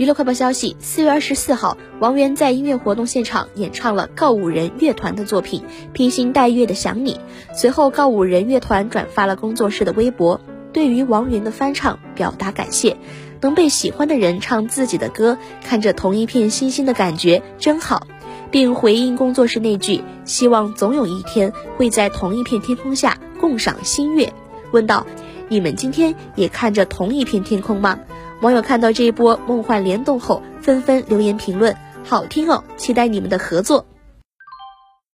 娱乐快报消息：四月二十四号，王源在音乐活动现场演唱了告五人乐团的作品《披星戴月的想你》。随后，告五人乐团转发了工作室的微博，对于王源的翻唱表达感谢。能被喜欢的人唱自己的歌，看着同一片星星的感觉真好，并回应工作室那句“希望总有一天会在同一片天空下共赏星月”，问道：“你们今天也看着同一片天空吗？”网友看到这一波梦幻联动后，纷纷留言评论：“好听哦，期待你们的合作。”